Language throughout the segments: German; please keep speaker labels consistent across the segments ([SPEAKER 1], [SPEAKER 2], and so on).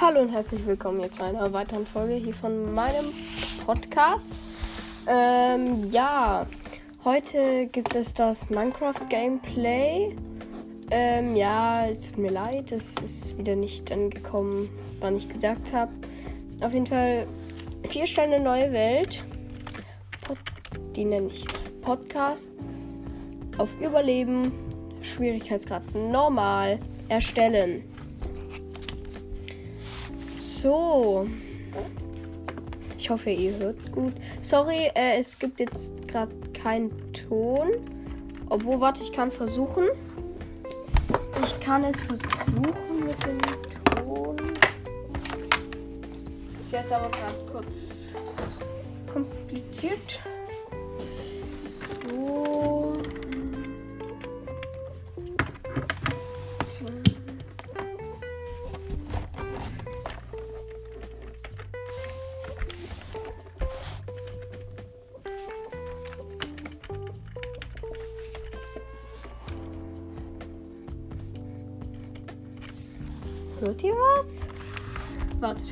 [SPEAKER 1] Hallo und herzlich willkommen hier zu einer weiteren Folge hier von meinem Podcast. Ähm, ja, heute gibt es das Minecraft Gameplay. Ähm, ja, es tut mir leid, es ist wieder nicht angekommen, wann ich gesagt habe. Auf jeden Fall vier Sterne neue Welt. Pod die nenne ich Podcast. Auf Überleben, Schwierigkeitsgrad normal erstellen. So. Ich hoffe, ihr hört gut. Sorry, äh, es gibt jetzt gerade keinen Ton. Obwohl, warte, ich kann versuchen. Ich kann es versuchen mit dem Ton. Ist jetzt aber gerade kurz kompliziert.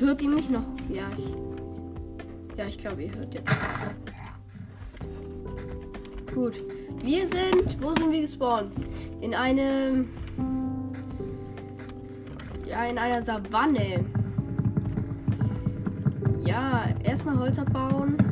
[SPEAKER 1] Hört ihr mich noch? Ja, ich. Ja, ich glaube, ihr hört jetzt was. Gut. Wir sind. Wo sind wir gespawnt? In einem. Ja, in einer Savanne. Ja, erstmal Holz abbauen.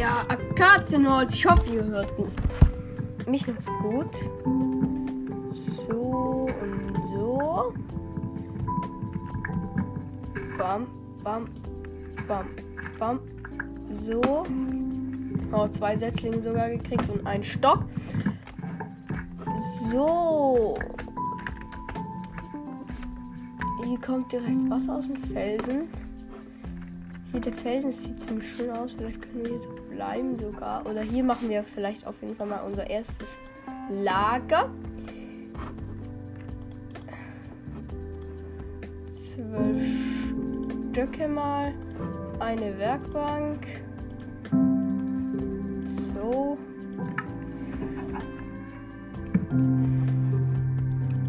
[SPEAKER 1] Ja, Akazienholz. Ich hoffe, ihr hört mich noch gut. So und so. Bam, bam, bam, bam. So. Oh, zwei Setzlinge sogar gekriegt und einen Stock. So. Hier kommt direkt Wasser aus dem Felsen. Hier der Felsen sieht ziemlich schön aus. Vielleicht können wir hier so bleiben sogar. Oder hier machen wir vielleicht auf jeden Fall mal unser erstes Lager. Zwölf Stücke mal. Eine Werkbank. So.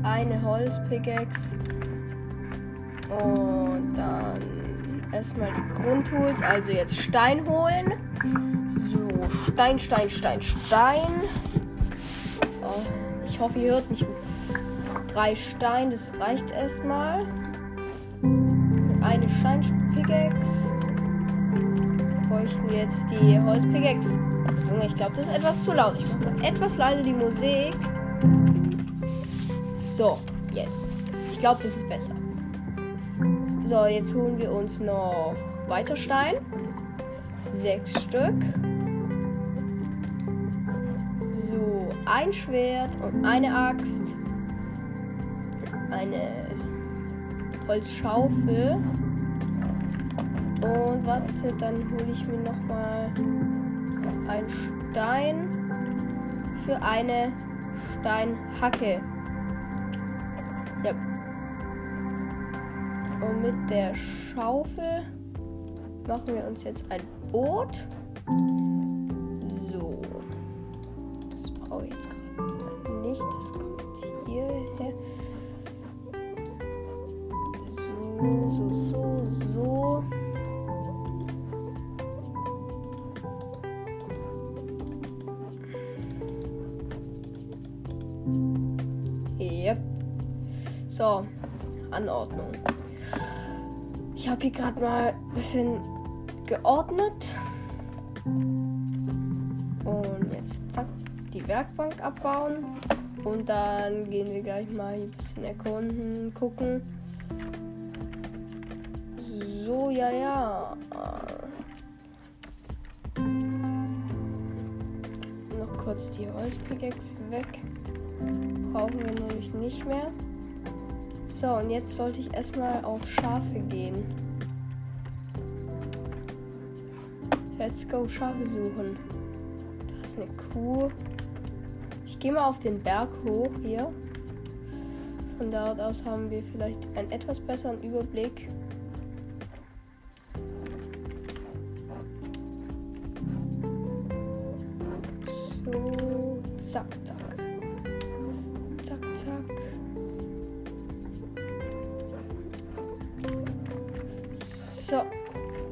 [SPEAKER 1] Eine Holzpickaxe. Und dann erstmal die Grundtools. Also jetzt Stein holen. So, Stein, Stein, Stein, Stein. Oh, ich hoffe, ihr hört mich. Drei Stein, das reicht erstmal. Eine Steinpickaxe. Bräuchten jetzt die Holzpickaxe. Junge, ich glaube, das ist etwas zu laut. Ich mache mal etwas leise die Musik. So, jetzt. Ich glaube, das ist besser. So, jetzt holen wir uns noch weiter Stein. Sechs Stück. So, ein Schwert und eine Axt. Eine Holzschaufel. Und warte, dann hole ich mir noch mal einen Stein für eine Steinhacke. Ja. Und mit der Schaufel machen wir uns jetzt ein Boot. So. Das brauche ich jetzt gerade nicht. Das kommt hierher. So, so, so, so. Yep. So, Anordnung. Ich habe hier gerade mal ein bisschen geordnet. Und jetzt zack, die Werkbank abbauen. Und dann gehen wir gleich mal ein bisschen erkunden, gucken. So, ja, ja. Noch kurz die Holzpickaxe weg. Brauchen wir nämlich nicht mehr. So, und jetzt sollte ich erstmal auf Schafe gehen. Let's go Schafe suchen. Da ist eine Kuh. Ich gehe mal auf den Berg hoch hier. Von dort aus haben wir vielleicht einen etwas besseren Überblick. So, zack, zack.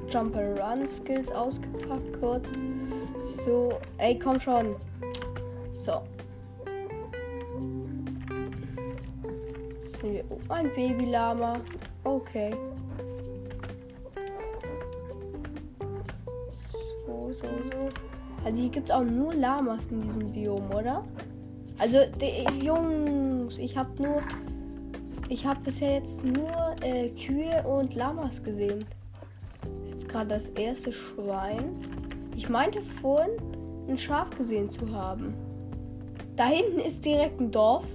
[SPEAKER 1] Jumper Run Skills ausgepackt kurz. So. Ey, komm schon. So. Sind wir oh, ein Babylama. Okay. So, so, so. Also hier gibt es auch nur Lamas in diesem Biom, oder? Also, die, Jungs, ich habe nur. Ich habe bisher jetzt nur äh, Kühe und Lamas gesehen. Gerade das erste Schwein. Ich meinte vorhin, ein Schaf gesehen zu haben. Da hinten ist direkt ein Dorf.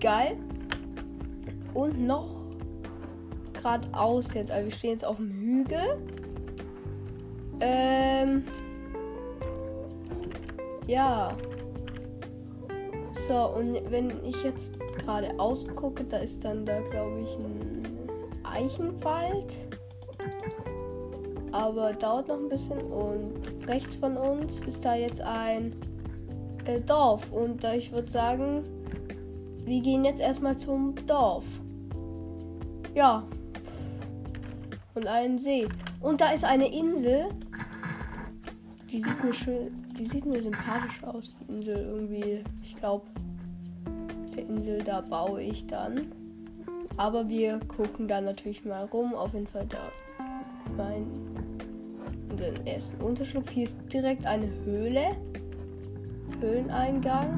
[SPEAKER 1] Geil. Und noch geradeaus jetzt. Also wir stehen jetzt auf dem Hügel. Ähm. Ja. So, und wenn ich jetzt gerade ausgucke, da ist dann da, glaube ich, ein Eichenwald. Aber dauert noch ein bisschen. Und rechts von uns ist da jetzt ein äh, Dorf. Und äh, ich würde sagen, wir gehen jetzt erstmal zum Dorf. Ja. Und einen See. Und da ist eine Insel. Die sieht mir schön, die sieht mir sympathisch aus, die Insel irgendwie. Ich glaube, der Insel da baue ich dann. Aber wir gucken da natürlich mal rum. Auf jeden Fall da mein den ersten Unterschlupf. Hier ist direkt eine Höhle. Höhleneingang.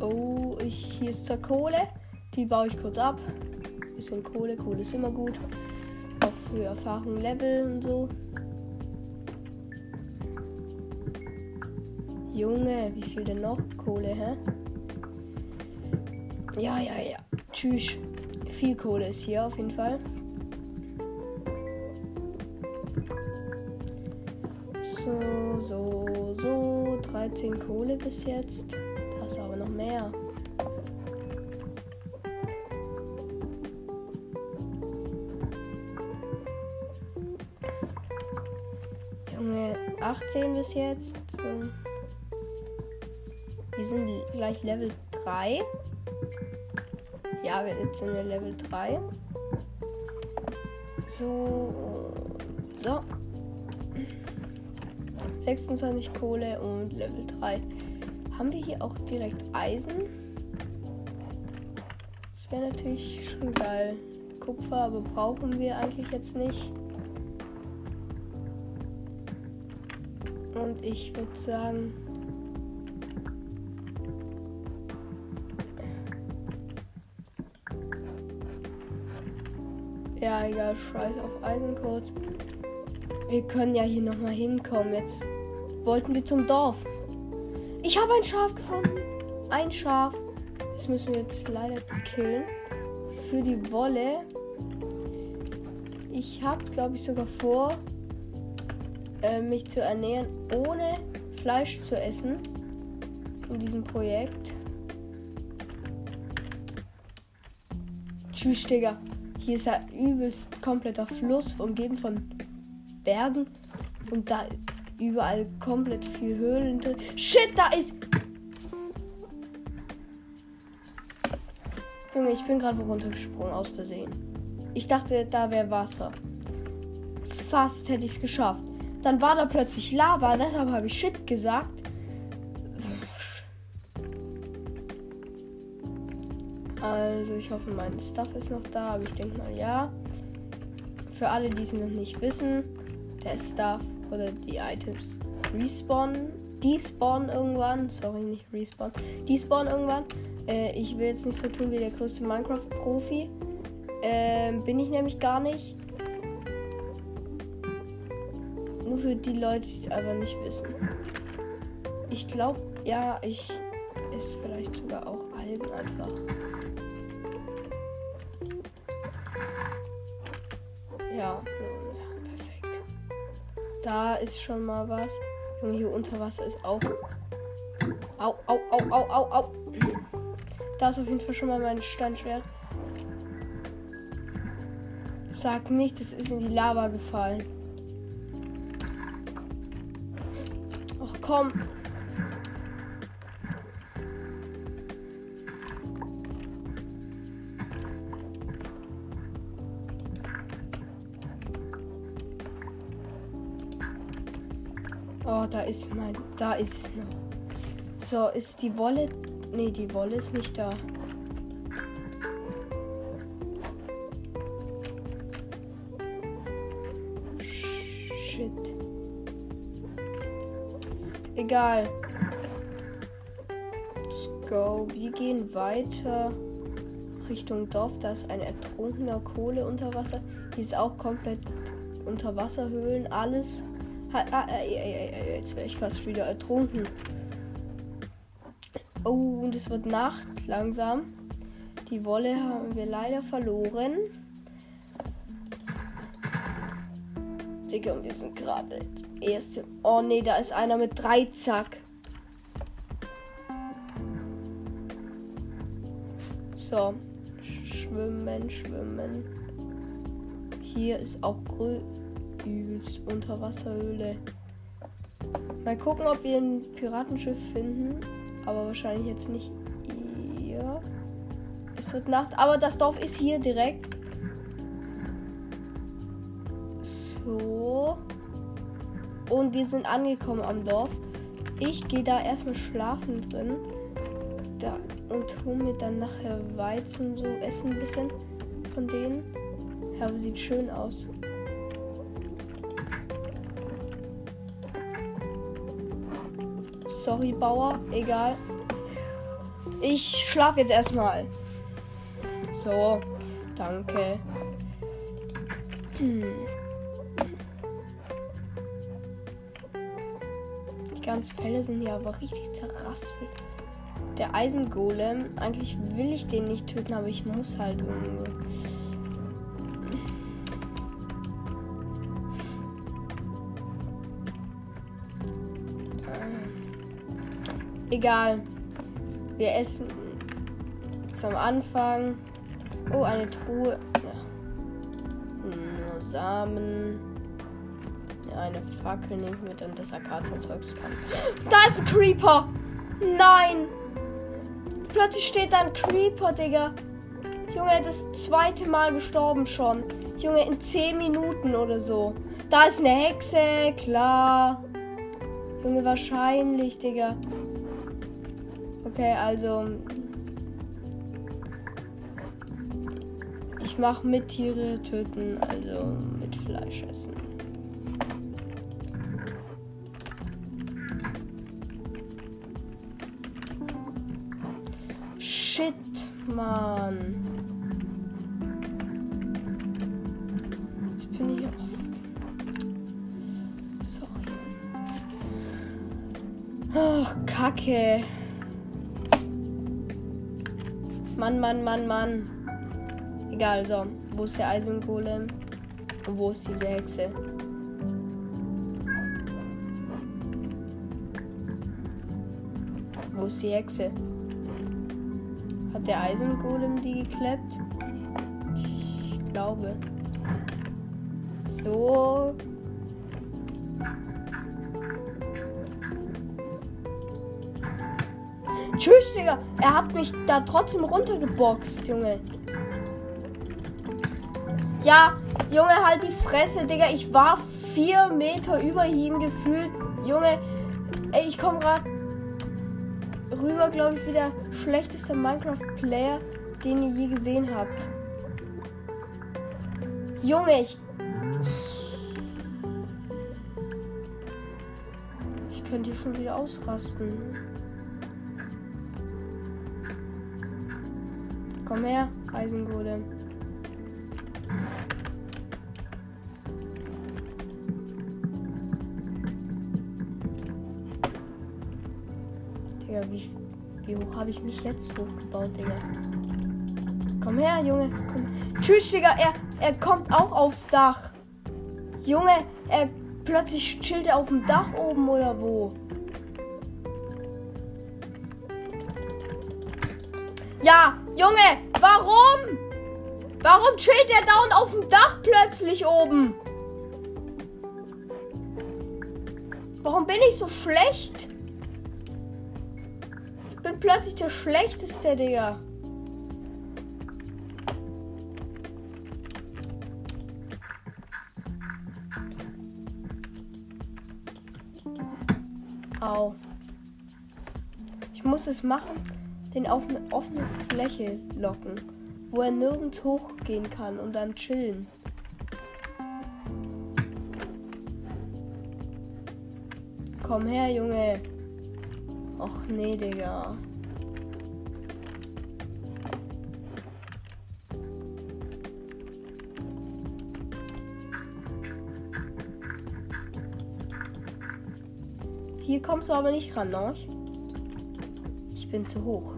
[SPEAKER 1] Oh, ich, hier ist zur Kohle. Die baue ich kurz ab. Bisschen Kohle. Kohle ist immer gut. Auch für Erfahrung Level und so. Junge, wie viel denn noch Kohle, hä? Ja, ja, ja. Tschüss. Viel Kohle ist hier auf jeden Fall. So, so, so. 13 Kohle bis jetzt. Da ist aber noch mehr. Junge, 18 bis jetzt. Wir sind gleich Level 3. Ja, wir jetzt sind wir Level 3. So. So. 26 Kohle und Level 3. Haben wir hier auch direkt Eisen? Das wäre natürlich schon geil. Kupfer, aber brauchen wir eigentlich jetzt nicht. Und ich würde sagen, Ja, egal, scheiß auf Eisencodes. Wir können ja hier nochmal hinkommen. Jetzt wollten wir zum Dorf. Ich habe ein Schaf gefunden. Ein Schaf. Das müssen wir jetzt leider killen. Für die Wolle. Ich habe, glaube ich, sogar vor, äh, mich zu ernähren, ohne Fleisch zu essen. In diesem Projekt. Tschüss, Digga. Hier ist ja übelst kompletter Fluss, umgeben von Bergen. Und da überall komplett viel Höhlen drin. Shit, da ist. Junge, ich bin gerade runtergesprungen aus Versehen. Ich dachte, da wäre Wasser. Fast hätte ich es geschafft. Dann war da plötzlich Lava, deshalb habe ich Shit gesagt. Also ich hoffe, mein Stuff ist noch da, aber ich denke mal ja. Für alle, die es noch nicht wissen, der Stuff oder die Items respawnen. Die spawnen irgendwann. Sorry, nicht respawn. Die spawnen irgendwann. Äh, ich will jetzt nicht so tun wie der größte Minecraft-Profi. Äh, bin ich nämlich gar nicht. Nur für die Leute, die es einfach nicht wissen. Ich glaube, ja, ich ist vielleicht sogar auch Algen einfach. Ja, perfekt. Da ist schon mal was. Und hier unter Wasser ist auch. Au, au, au, au, au, au. Da ist auf jeden Fall schon mal mein Steinschwert. Sag nicht, es ist in die Lava gefallen. Ach komm. Da ist mein. Da ist es noch. So, ist die Wolle. Nee, die Wolle ist nicht da. Shit. Egal. Let's go. Wir gehen weiter Richtung Dorf. Da ist ein ertrunkener Kohle unter Wasser. Hier ist auch komplett Unterwasserhöhlen. Alles. Ah, ah, jetzt wäre ich fast wieder ertrunken. Oh, und es wird Nacht langsam. Die Wolle haben wir leider verloren. Digga, und wir sind gerade erste. Oh nee, da ist einer mit drei Zack. So. Schwimmen, schwimmen. Hier ist auch grün übelst Unterwasserhöhle. Mal gucken, ob wir ein Piratenschiff finden. Aber wahrscheinlich jetzt nicht hier. Es wird Nacht. Aber das Dorf ist hier direkt. So. Und wir sind angekommen am Dorf. Ich gehe da erstmal schlafen drin. Da, und hole mir dann nachher Weizen so essen ein bisschen von denen. Aber sieht schön aus. Sorry, Bauer. Egal. Ich schlafe jetzt erstmal. So, danke. Hm. Die ganzen Fälle sind hier aber richtig zerraspelt. Der Eisengolem, eigentlich will ich den nicht töten, aber ich muss halt irgendwie. Egal. Wir essen zum Anfang. Oh, eine Truhe. Ja. Samen. Eine Fackel nehme ich mit und das Akazienzeugs kann. Da ist ein Creeper! Nein! Plötzlich steht da ein Creeper, Digga. Junge, das zweite Mal gestorben schon. Junge, in 10 Minuten oder so. Da ist eine Hexe, klar. Junge, wahrscheinlich, Digga. Okay, also. Ich mache mit Tiere töten, also mit Fleisch essen. Shit, Mann. Jetzt bin ich auf. Sorry. Ach, Kacke. Mann, Mann, Mann, Mann. Egal, so. Wo ist der Eisengolem? Und wo ist diese Hexe? Wo ist die Hexe? Hat der Eisengolem die gekleppt? Ich glaube. So. Tschüss, Digga. Er hat mich da trotzdem runtergeboxt, Junge. Ja, Junge, halt die Fresse, Digga. Ich war vier Meter über ihm gefühlt. Junge, ey, ich komme gerade rüber, glaube ich, wie der schlechteste Minecraft-Player, den ihr je gesehen habt. Junge, ich. Ich könnte hier schon wieder ausrasten. Komm her, Eisengolem. Digga, wie, wie hoch habe ich mich jetzt hochgebaut, Digga? Komm her, Junge. Komm. Tschüss, Digga. Er, er kommt auch aufs Dach. Junge, er plötzlich chillt er auf dem Dach oben oder wo? Ja, Junge, warum? Warum chillt der down auf dem Dach plötzlich oben? Warum bin ich so schlecht? Ich bin plötzlich der schlechteste, Digga. Au. Ich muss es machen, den auf eine offene Fläche locken, wo er nirgends hochgehen kann und dann chillen. Komm her, Junge. Och nee, Digga. Hier kommst du aber nicht ran, ne? Ich bin zu hoch.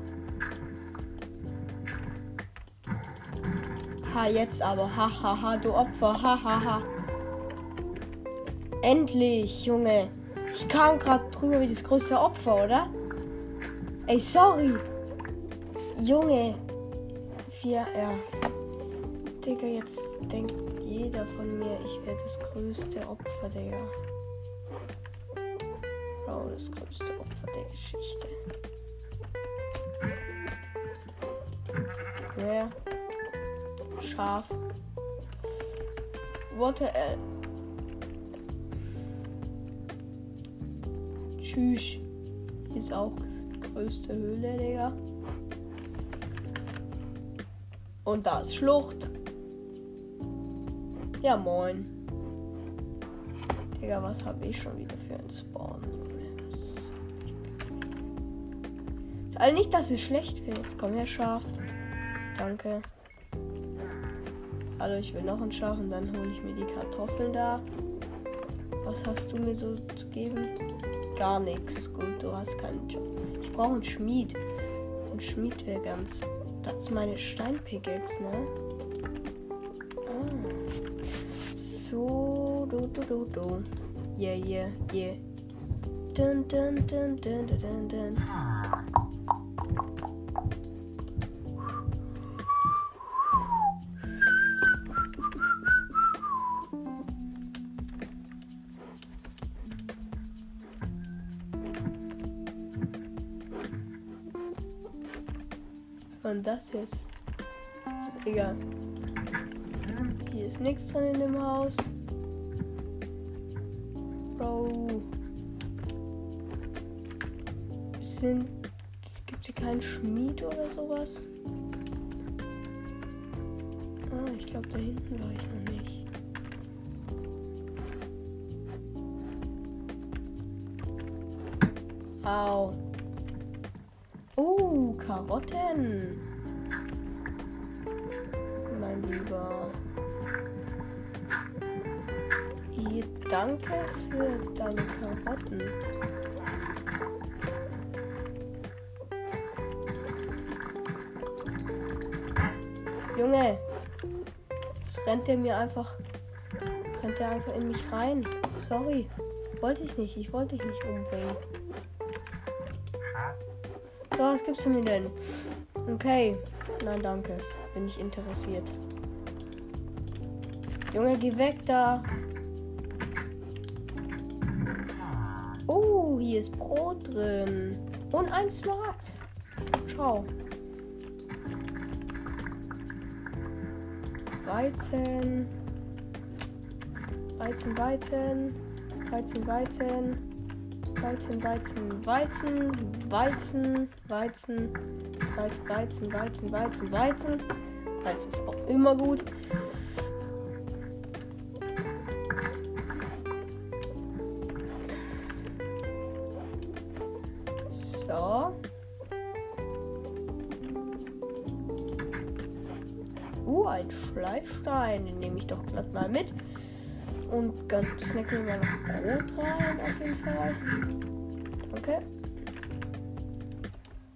[SPEAKER 1] Jetzt aber. Ha, ha, ha, du Opfer. Ha, ha. Endlich, Junge. Ich kam gerade drüber wie das größte Opfer, oder? Ey, sorry. Junge. Vier, ja. Digga, jetzt denkt jeder von mir, ich wäre das größte Opfer, Digga das größte Opfer der Geschichte. Schaf. Water. Äh. Tschüss. Hier ist auch größte Höhle, Digga. Und da ist Schlucht. Ja, moin. Digga, was habe ich schon wieder für ein Spawn? Also nicht, dass es schlecht wird. Jetzt komm her, Schaf. Danke. Hallo, ich will noch ein Schaf und dann hole ich mir die Kartoffeln da. Was hast du mir so zu geben? Gar nichts. Gut, du hast keinen Job. Ich brauche einen Schmied. Ein Schmied wäre ganz. Das ist meine Steinpickaxe, ne? Ah. So, du, du, du, du. Yeah, yeah, yeah. Dun, dun, dun, dun, dun, dun, dun. War das jetzt? So, egal. Hier ist nichts drin in dem Haus. Bro. Sind. Gibt hier keinen Schmied oder sowas? Ah, ich glaube, da hinten war ich noch nicht. Danke für deine Karotten. Junge, das rennt der mir einfach, rennt der einfach in mich rein. Sorry, wollte ich nicht. Ich wollte dich nicht umbringen. So, was gibst du mir denn? Okay. Nein, danke. Bin ich interessiert. Junge, geh weg da. Oh, hier ist Brot drin. Und ein Smart. Ciao. Weizen. Weizen, Weizen. Weizen, Weizen. Weizen, Weizen, Weizen. Weizen, Weizen. Weizen, Weizen, Weizen, Weizen, Weizen. Weizen ist auch immer gut. Ganz snacken wir mal noch Brot rein, auf jeden Fall. Okay.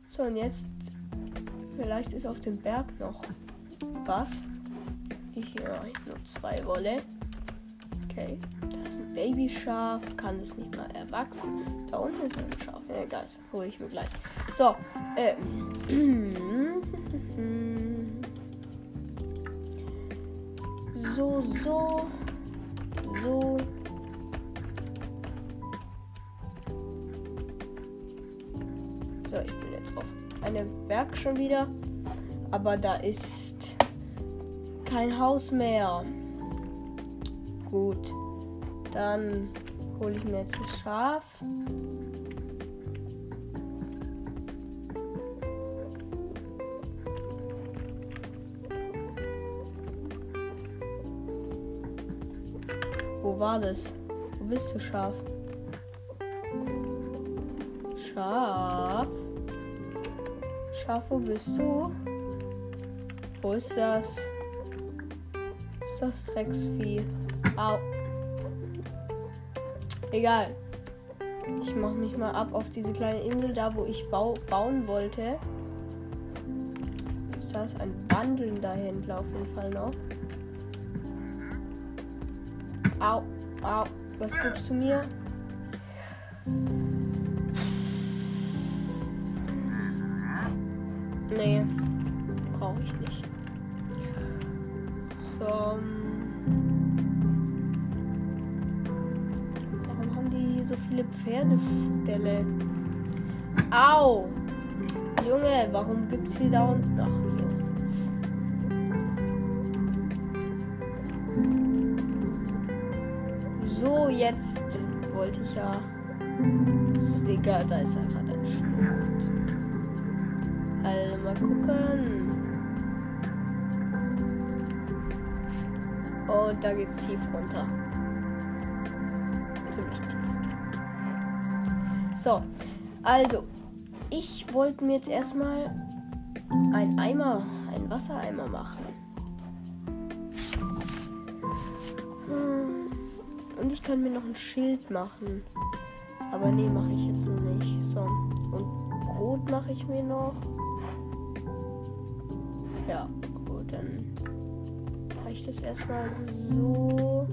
[SPEAKER 1] So, und jetzt. Vielleicht ist auf dem Berg noch was. Ich hier nur zwei Wolle. Okay. Das ist ein Babyschaf. Kann es nicht mal erwachsen. Da unten ist ein Schaf. Ja, egal. Hole ich mir gleich. So. Äh. So, so so. So, einem Berg schon wieder. Aber da ist kein Haus mehr. Gut. Dann hole ich mir jetzt das Schaf. Wo war das? Wo bist du, Schaf? Schaf. Wo bist du? Wo ist das? Ist das Drecksvieh? Au. Egal. Ich mache mich mal ab auf diese kleine Insel, da wo ich bau bauen wollte. Ist das ein Wandeln dahinter auf jeden Fall noch? Au, au. Was gibst du mir? Pferdeställe? Au! Junge, warum gibt's hier da unten? Ach, hier. So, jetzt wollte ich ja. Egal, da ist einfach ein Schlucht. Also mal gucken. Und da geht's tief runter. Ziemlich tief. So, also, ich wollte mir jetzt erstmal ein Eimer, ein Wassereimer machen. Hm. Und ich kann mir noch ein Schild machen. Aber nee, mache ich jetzt noch nicht. So. Und Brot mache ich mir noch. Ja, gut, dann reicht das erstmal so.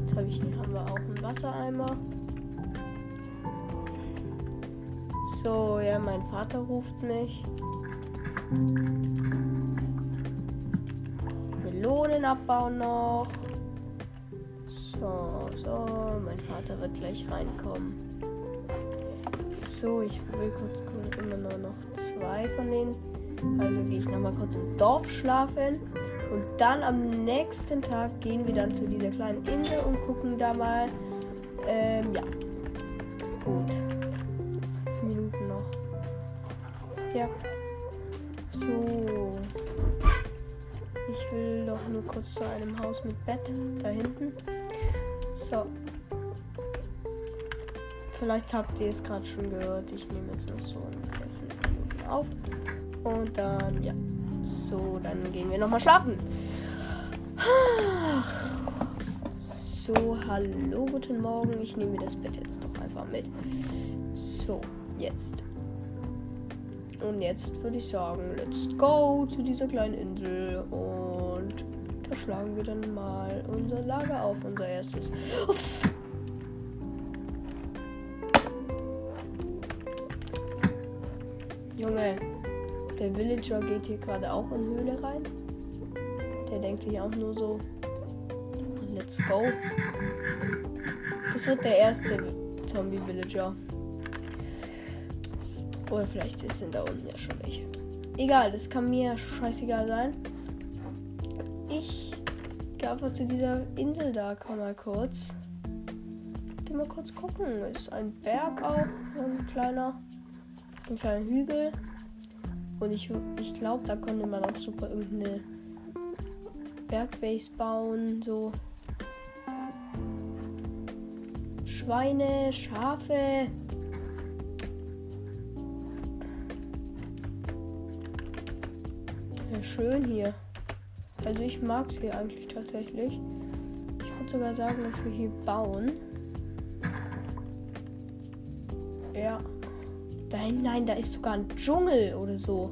[SPEAKER 1] Jetzt habe ich, haben wir auch einen Wassereimer. So, ja, mein Vater ruft mich. Melonen abbauen noch. So, so, mein Vater wird gleich reinkommen. So, ich will kurz gucken, immer nur noch zwei von denen. Also gehe ich nochmal kurz im Dorf schlafen. Und dann am nächsten Tag gehen wir dann zu dieser kleinen Insel und gucken da mal. Ähm, ja. Gut. Ja. So. Ich will doch nur kurz zu einem Haus mit Bett da hinten. So. Vielleicht habt ihr es gerade schon gehört. Ich nehme jetzt noch so ungefähr fünf Minuten auf. Und dann, ja. So, dann gehen wir nochmal schlafen. So, hallo, guten Morgen. Ich nehme das Bett jetzt doch einfach mit. So, jetzt. Und jetzt würde ich sagen, let's go zu dieser kleinen Insel. Und da schlagen wir dann mal unser Lager auf, unser erstes. Uff. Junge, der Villager geht hier gerade auch in Höhle rein. Der denkt sich auch nur so, let's go. Das wird der erste Zombie-Villager. Oder vielleicht sind da unten ja schon welche. Egal, das kann mir scheißegal sein. Ich gehe einfach zu dieser Insel da, komm mal kurz. Geh mal kurz gucken. Ist ein Berg auch, ein kleiner, ein kleiner Hügel. Und ich, ich glaube, da könnte man auch super irgendeine Bergbase bauen, so. Schweine, Schafe. Schön hier. Also ich mag es hier eigentlich tatsächlich. Ich würde sogar sagen, dass wir hier bauen. Ja. Nein, nein, da ist sogar ein Dschungel oder so.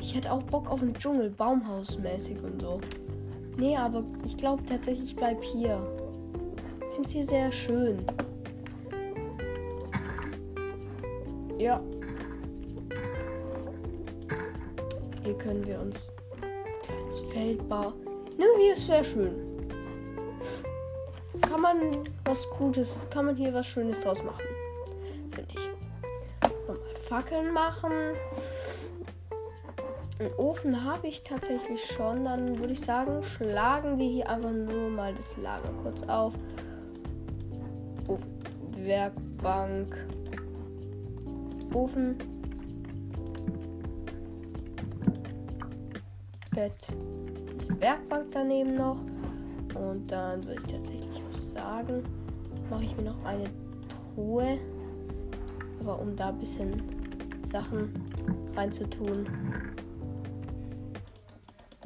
[SPEAKER 1] Ich hätte auch Bock auf einen Dschungel, Baumhausmäßig und so. Nee, aber ich glaube tatsächlich, ich bleib hier. Ich finde es hier sehr schön. Ja. Hier können wir uns kleines Feld bauen. Ne, hier ist sehr schön. Kann man was Gutes, kann man hier was Schönes draus machen. Finde ich. Nochmal Fackeln machen. Einen Ofen habe ich tatsächlich schon. Dann würde ich sagen, schlagen wir hier einfach nur mal das Lager kurz auf. Ofen, Werkbank, Ofen, Bett, die Werkbank daneben noch. Und dann würde ich tatsächlich auch sagen, mache ich mir noch eine Truhe. Aber um da ein bisschen Sachen reinzutun,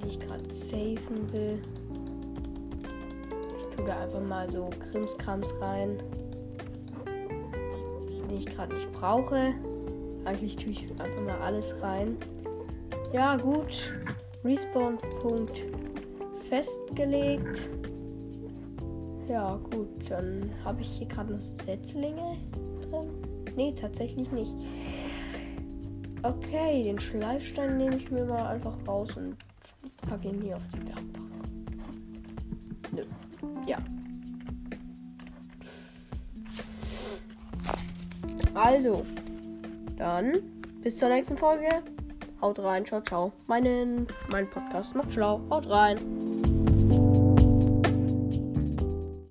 [SPEAKER 1] die ich gerade safen will. Ich tue da einfach mal so Krimskrams rein, den ich gerade nicht brauche. Eigentlich tue ich einfach mal alles rein. Ja, gut. Respawn-Punkt festgelegt. Ja, gut. Dann habe ich hier gerade noch Setzlinge drin. Nee, tatsächlich nicht. Okay, den Schleifstein nehme ich mir mal einfach raus und packe ihn hier auf die Werkbank. Nö. Ja. Also, dann bis zur nächsten Folge. Haut rein, ciao, ciao. Meinen, mein Podcast macht schlau. Haut rein.